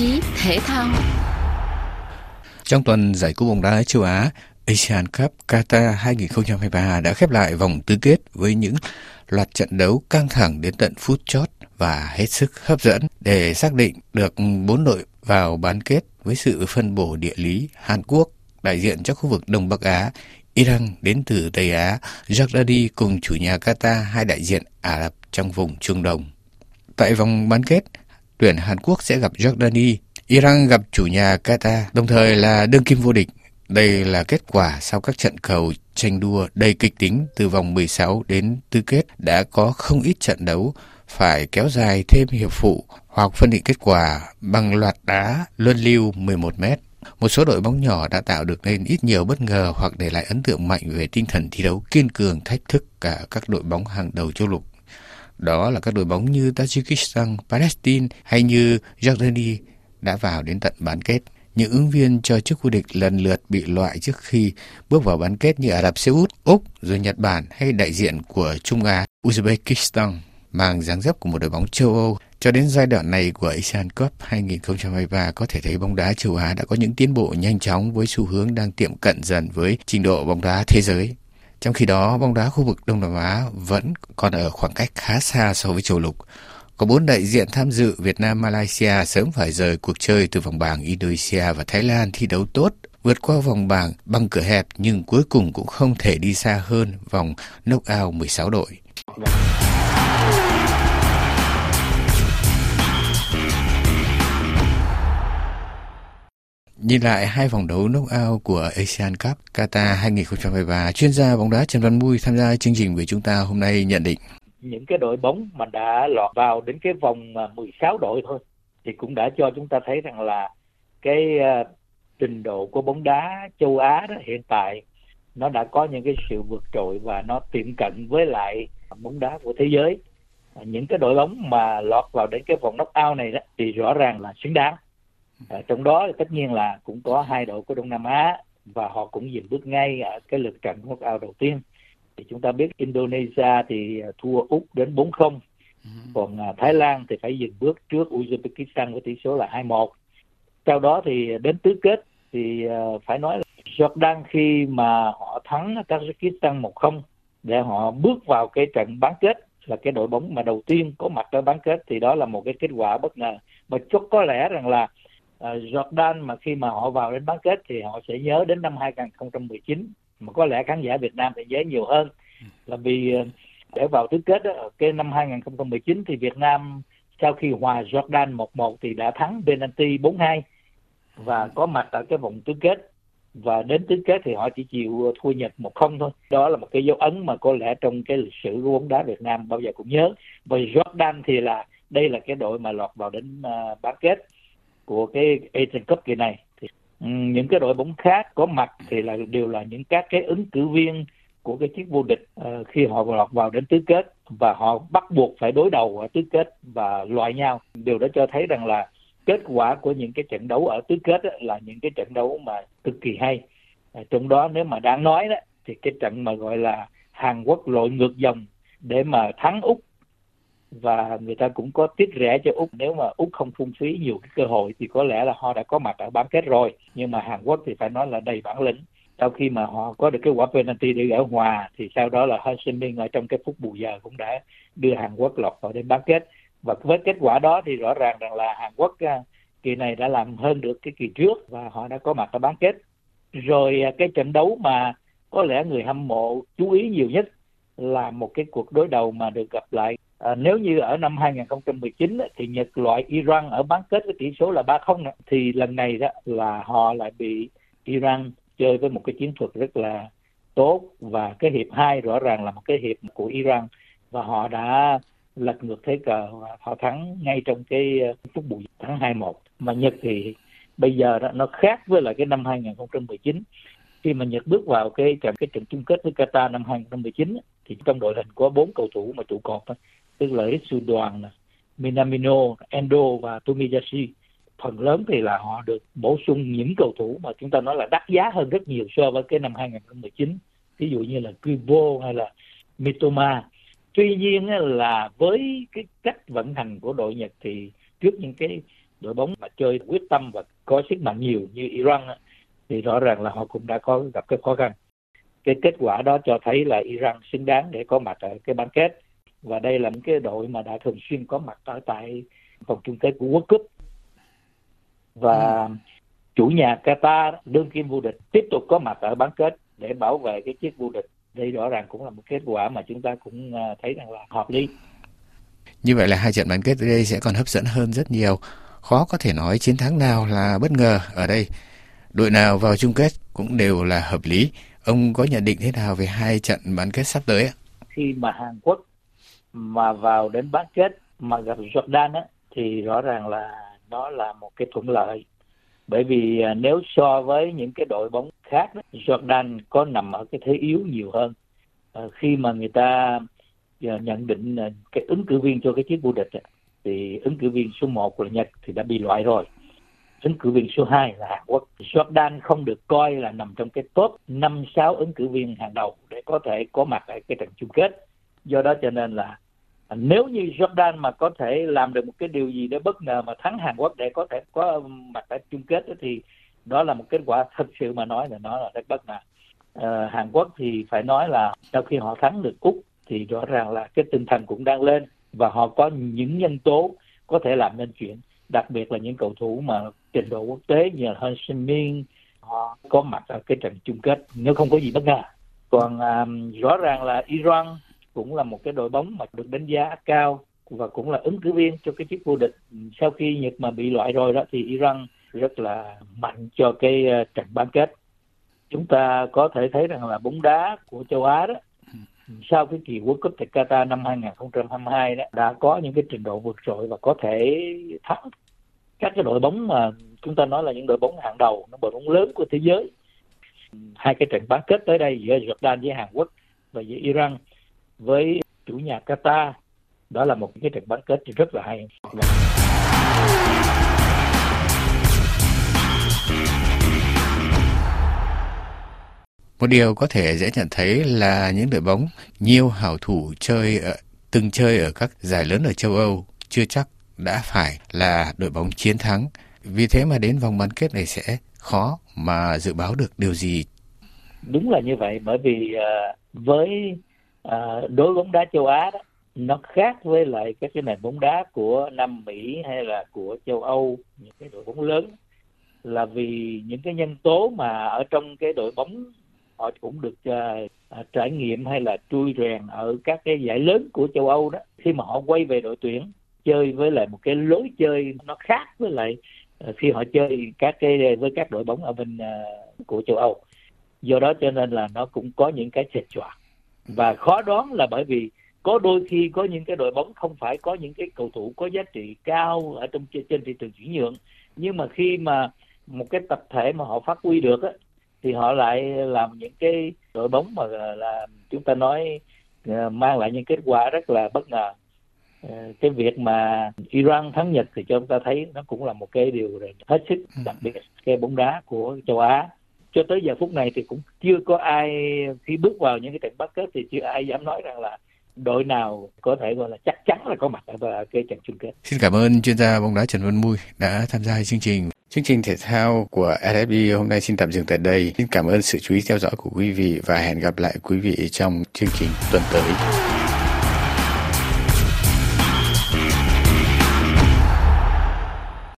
chí thể thao. Trong tuần giải cúp bóng đá châu Á, Asian Cup Qatar 2023 đã khép lại vòng tứ kết với những loạt trận đấu căng thẳng đến tận phút chót và hết sức hấp dẫn để xác định được bốn đội vào bán kết với sự phân bổ địa lý Hàn Quốc đại diện cho khu vực Đông Bắc Á, Iran đến từ Tây Á, Jordani cùng chủ nhà Qatar hai đại diện Ả Rập trong vùng Trung Đông. Tại vòng bán kết, tuyển Hàn Quốc sẽ gặp Jordani, Iran gặp chủ nhà Qatar, đồng thời là đương kim vô địch. Đây là kết quả sau các trận cầu tranh đua đầy kịch tính từ vòng 16 đến tứ kết đã có không ít trận đấu phải kéo dài thêm hiệp phụ hoặc phân định kết quả bằng loạt đá luân lưu 11 mét. Một số đội bóng nhỏ đã tạo được nên ít nhiều bất ngờ hoặc để lại ấn tượng mạnh về tinh thần thi đấu kiên cường thách thức cả các đội bóng hàng đầu châu lục. Đó là các đội bóng như Tajikistan, Palestine hay như Jordani đã vào đến tận bán kết. Những ứng viên cho chức vô địch lần lượt bị loại trước khi bước vào bán kết như Ả Rập Xê Út, Úc, rồi Nhật Bản hay đại diện của Trung Á, Uzbekistan mang dáng dấp của một đội bóng châu Âu. Cho đến giai đoạn này của Asian Cup 2023 có thể thấy bóng đá châu Á đã có những tiến bộ nhanh chóng với xu hướng đang tiệm cận dần với trình độ bóng đá thế giới. Trong khi đó, bóng đá khu vực Đông Nam Á vẫn còn ở khoảng cách khá xa so với châu lục. Có bốn đại diện tham dự Việt Nam Malaysia sớm phải rời cuộc chơi từ vòng bảng Indonesia và Thái Lan thi đấu tốt, vượt qua vòng bảng bằng cửa hẹp nhưng cuối cùng cũng không thể đi xa hơn vòng knockout 16 đội. Nhìn lại hai vòng đấu knockout của Asian Cup Qatar 2023, chuyên gia bóng đá Trần Văn Mui tham gia chương trình với chúng ta hôm nay nhận định. Những cái đội bóng mà đã lọt vào đến cái vòng à, 16 đội thôi thì cũng đã cho chúng ta thấy rằng là cái uh, trình độ của bóng đá châu Á đó hiện tại nó đã có những cái sự vượt trội và nó tiệm cận với lại bóng đá của thế giới. Những cái đội bóng mà lọt vào đến cái vòng knockout này đó thì rõ ràng là xứng đáng à, trong đó tất nhiên là cũng có hai đội của Đông Nam Á và họ cũng dừng bước ngay ở cái lượt trận knockout đầu tiên. Thì chúng ta biết Indonesia thì thua Úc đến 4-0 ừ. còn à, Thái Lan thì phải dừng bước trước Uzbekistan với tỷ số là 2-1 sau đó thì đến tứ kết thì phải nói là Jordan khi mà họ thắng Tajikistan 1-0 để họ bước vào cái trận bán kết là cái đội bóng mà đầu tiên có mặt ở bán kết thì đó là một cái kết quả bất ngờ. Mà chốt có lẽ rằng là À, Jordan mà khi mà họ vào đến bán kết thì họ sẽ nhớ đến năm 2019 mà có lẽ khán giả Việt Nam thì nhớ nhiều hơn là vì uh, để vào tứ kết đó, cái năm 2019 thì Việt Nam sau khi hòa Jordan 1-1 thì đã thắng penalty 4-2 và có mặt ở cái vòng tứ kết và đến tứ kết thì họ chỉ chịu ờ, thua Nhật một không thôi. Đó là một cái dấu ấn mà có lẽ trong cái lịch sử của bóng đá Việt Nam bao giờ cũng nhớ. Và Jordan thì là đây là cái đội mà lọt vào đến uh, bán kết của cái Asian Cup kỳ này. Thì ừ, những cái đội bóng khác có mặt thì là đều là những các cái ứng cử viên của cái chiếc vô địch uh, khi họ lọt vào đến tứ kết và họ bắt buộc phải đối đầu ở tứ kết và loại nhau. Điều đó cho thấy rằng là kết quả của những cái trận đấu ở tứ kết đó, là những cái trận đấu mà cực kỳ hay. À, trong đó nếu mà đáng nói đó thì cái trận mà gọi là Hàn Quốc lội ngược dòng để mà thắng Úc và người ta cũng có tiết rẻ cho úc. Nếu mà úc không phung phí nhiều cái cơ hội thì có lẽ là họ đã có mặt ở bán kết rồi. Nhưng mà hàn quốc thì phải nói là đầy bản lĩnh. Sau khi mà họ có được cái quả penalty để gỡ hòa thì sau đó là Ho Chi Minh ở trong cái phút bù giờ cũng đã đưa Hàn Quốc lọt vào đến bán kết. Và với kết quả đó thì rõ ràng rằng là Hàn Quốc à, kỳ này đã làm hơn được cái kỳ trước và họ đã có mặt ở bán kết. Rồi à, cái trận đấu mà có lẽ người hâm mộ chú ý nhiều nhất là một cái cuộc đối đầu mà được gặp lại À, nếu như ở năm 2019 thì Nhật loại Iran ở bán kết với tỷ số là 3-0 thì lần này đó là họ lại bị Iran chơi với một cái chiến thuật rất là tốt và cái hiệp hai rõ ràng là một cái hiệp của Iran. Và họ đã lật ngược thế cờ và họ thắng ngay trong cái ờ, phút bù thắng 2-1 mà Nhật thì bây giờ đó, nó khác với lại cái năm 2019 khi mà Nhật bước vào cái trận cái trận chung kết với Qatar năm 2019 thì trong đội hình có bốn cầu thủ mà trụ cột tức là Ritsu Đoàn, Minamino, Endo và Tomiyashi phần lớn thì là họ được bổ sung những cầu thủ mà chúng ta nói là đắt giá hơn rất nhiều so với cái năm 2019 ví dụ như là Kubo hay là Mitoma. Tuy nhiên là với cái cách vận hành của đội Nhật thì trước những cái đội bóng mà chơi quyết tâm và có sức mạnh nhiều như Iran thì rõ ràng là họ cũng đã có gặp cái khó khăn. Cái kết quả đó cho thấy là Iran xứng đáng để có mặt ở cái bán kết và đây là những cái đội mà đã thường xuyên có mặt ở tại vòng chung kết của World Cup. Và ừ. chủ nhà Qatar đương kim vô địch tiếp tục có mặt ở bán kết để bảo vệ cái chiếc vô địch. Đây rõ ràng cũng là một kết quả mà chúng ta cũng à, thấy rằng là hợp lý. Như vậy là hai trận bán kết ở đây sẽ còn hấp dẫn hơn rất nhiều. Khó có thể nói chiến thắng nào là bất ngờ ở đây. Đội nào vào chung kết cũng đều là hợp lý. Ông có nhận định thế nào về hai trận bán kết sắp tới khi mà Hàn Quốc mà vào đến bán kết mà gặp Jordan á thì rõ ràng là nó là một cái thuận lợi bởi vì à, nếu so với những cái đội bóng khác đó, Jordan có nằm ở cái thế yếu nhiều hơn à, khi mà người ta à, nhận định à, cái ứng cử viên cho cái chiếc vô địch thì ứng cử viên số 1 là Nhật thì đã bị loại rồi ứng cử viên số 2 là Hàn Quốc. Jordan không được coi là nằm trong cái top 5 6 ứng cử viên hàng đầu để có thể có mặt ở cái trận chung kết. Do đó cho nên là nếu như Jordan mà có thể làm được một cái điều gì để bất ngờ mà thắng Hàn Quốc để có thể có mặt tại chung kết đó, thì đó là một kết quả thật sự mà nói là nó là rất bất ngờ. À, Hàn Quốc thì phải nói là sau khi họ thắng được Úc thì rõ ràng là cái tinh thần cũng đang lên và họ có những nhân tố có thể làm nên chuyện đặc biệt là những cầu thủ mà trình độ quốc tế như là Hân Sinh Miên họ có mặt ở cái trận chung kết nếu không có gì bất ngờ còn um, rõ ràng là Iran cũng là một cái đội bóng mà được đánh giá cao và cũng là ứng cử viên cho cái chiếc vô địch sau khi Nhật mà bị loại rồi đó thì Iran rất là mạnh cho cái ờ, trận bán kết chúng ta có thể thấy rằng là bóng đá của châu Á đó sau cái kỳ World Cup tại Qatar năm 2022 đó đã có những cái trình độ vượt trội và có thể thắng các cái đội bóng mà chúng ta nói là những đội bóng hàng đầu, những đội bóng lớn của thế giới. Hai cái trận bán kết tới đây giữa Jordan với Hàn Quốc và giữa Iran với chủ nhà Qatar đó là một cái trận bán kết rất là hay. Một điều có thể dễ nhận thấy là những đội bóng nhiều hảo thủ chơi ở, từng chơi ở các giải lớn ở châu Âu chưa chắc đã phải là đội bóng chiến thắng. Vì thế mà đến vòng bán kết này sẽ khó mà dự báo được điều gì. Đúng là như vậy bởi vì uh, với à, đối bóng đá châu Á đó nó khác với lại các cái nền bóng đá của Nam Mỹ hay là của châu Âu những cái đội bóng lớn. Là vì những cái nhân tố mà ở trong cái đội bóng họ cũng được uh, trải nghiệm hay là trui rèn ở các cái giải lớn của châu Âu đó. Khi mà họ quay về đội tuyển chơi với lại một cái lối chơi nó khác với lại uh, khi họ chơi các cái với các đội bóng ở bên uh, của châu Âu. Do đó cho nên là nó cũng có những cái chệch choạc và khó đoán là bởi vì có đôi khi có những cái đội bóng không phải có những cái cầu thủ có giá trị cao ở trong trên thị trường chuyển nhượng. Nhưng mà khi mà một cái tập thể mà họ phát huy được á thì họ lại làm những cái đội bóng mà là chúng ta nói ờ, mang lại những kết quả rất là bất ngờ. Ờ, cái việc mà Iran thắng Nhật thì cho chúng ta thấy nó cũng là một cái điều hết sức ừ. đặc biệt cái bóng đá của châu Á cho tới giờ phút này thì cũng chưa có ai, khi bước vào những cái trận bán kết thì chưa ai dám nói rằng là đội nào có thể gọi là chắc chắn là có mặt ở cái trận chung kết. Xin cảm ơn chuyên gia bóng đá Trần Văn Mui đã tham gia chương trình. Chương trình thể thao của SFB hôm nay xin tạm dừng tại đây. Xin cảm ơn sự chú ý theo dõi của quý vị và hẹn gặp lại quý vị trong chương trình tuần tới.